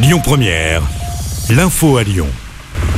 Lyon Première, l'info à Lyon.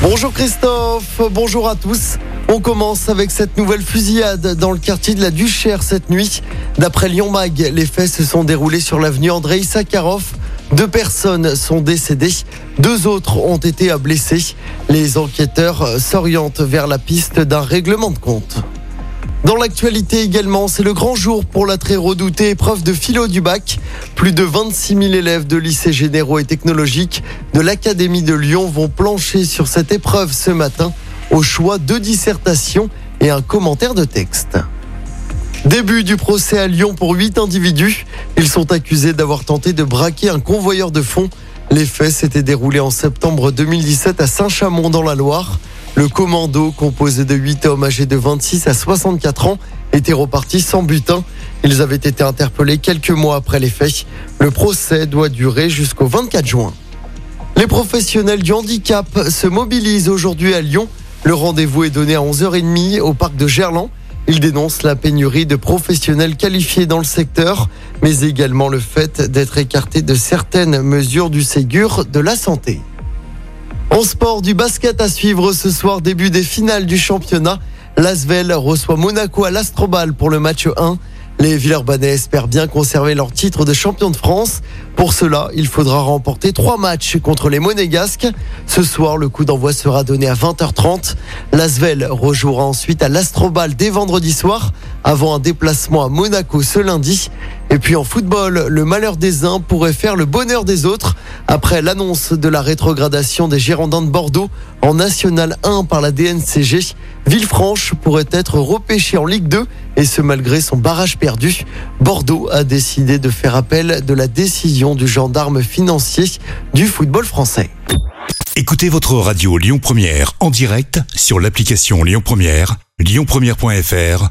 Bonjour Christophe, bonjour à tous. On commence avec cette nouvelle fusillade dans le quartier de la Duchère cette nuit. D'après Lyon Mag, les faits se sont déroulés sur l'avenue Andrei Sakharov. Deux personnes sont décédées, deux autres ont été blessées. Les enquêteurs s'orientent vers la piste d'un règlement de compte. Dans l'actualité également, c'est le grand jour pour la très redoutée épreuve de philo du bac. Plus de 26 000 élèves de lycées généraux et technologiques de l'Académie de Lyon vont plancher sur cette épreuve ce matin au choix de dissertations et un commentaire de texte. Début du procès à Lyon pour huit individus. Ils sont accusés d'avoir tenté de braquer un convoyeur de fonds. Les faits s'étaient déroulés en septembre 2017 à Saint-Chamond dans la Loire. Le commando, composé de 8 hommes âgés de 26 à 64 ans, était reparti sans butin. Ils avaient été interpellés quelques mois après les faits. Le procès doit durer jusqu'au 24 juin. Les professionnels du handicap se mobilisent aujourd'hui à Lyon. Le rendez-vous est donné à 11h30 au parc de Gerland. Ils dénoncent la pénurie de professionnels qualifiés dans le secteur, mais également le fait d'être écartés de certaines mesures du Ségur de la santé. En sport, du basket à suivre ce soir, début des finales du championnat. L'Asvel reçoit Monaco à l'Astrobal pour le match 1. Les Villeurbanais espèrent bien conserver leur titre de champion de France. Pour cela, il faudra remporter trois matchs contre les Monégasques. Ce soir, le coup d'envoi sera donné à 20h30. L'Asvel rejouera ensuite à l'Astrobal dès vendredi soir, avant un déplacement à Monaco ce lundi. Et puis en football, le malheur des uns pourrait faire le bonheur des autres. Après l'annonce de la rétrogradation des Girondins de Bordeaux en National 1 par la DNCG, Villefranche pourrait être repêché en Ligue 2 et ce malgré son barrage perdu. Bordeaux a décidé de faire appel de la décision du gendarme financier du football français. Écoutez votre radio Lyon Première en direct sur l'application Lyon Première, lyonpremière.fr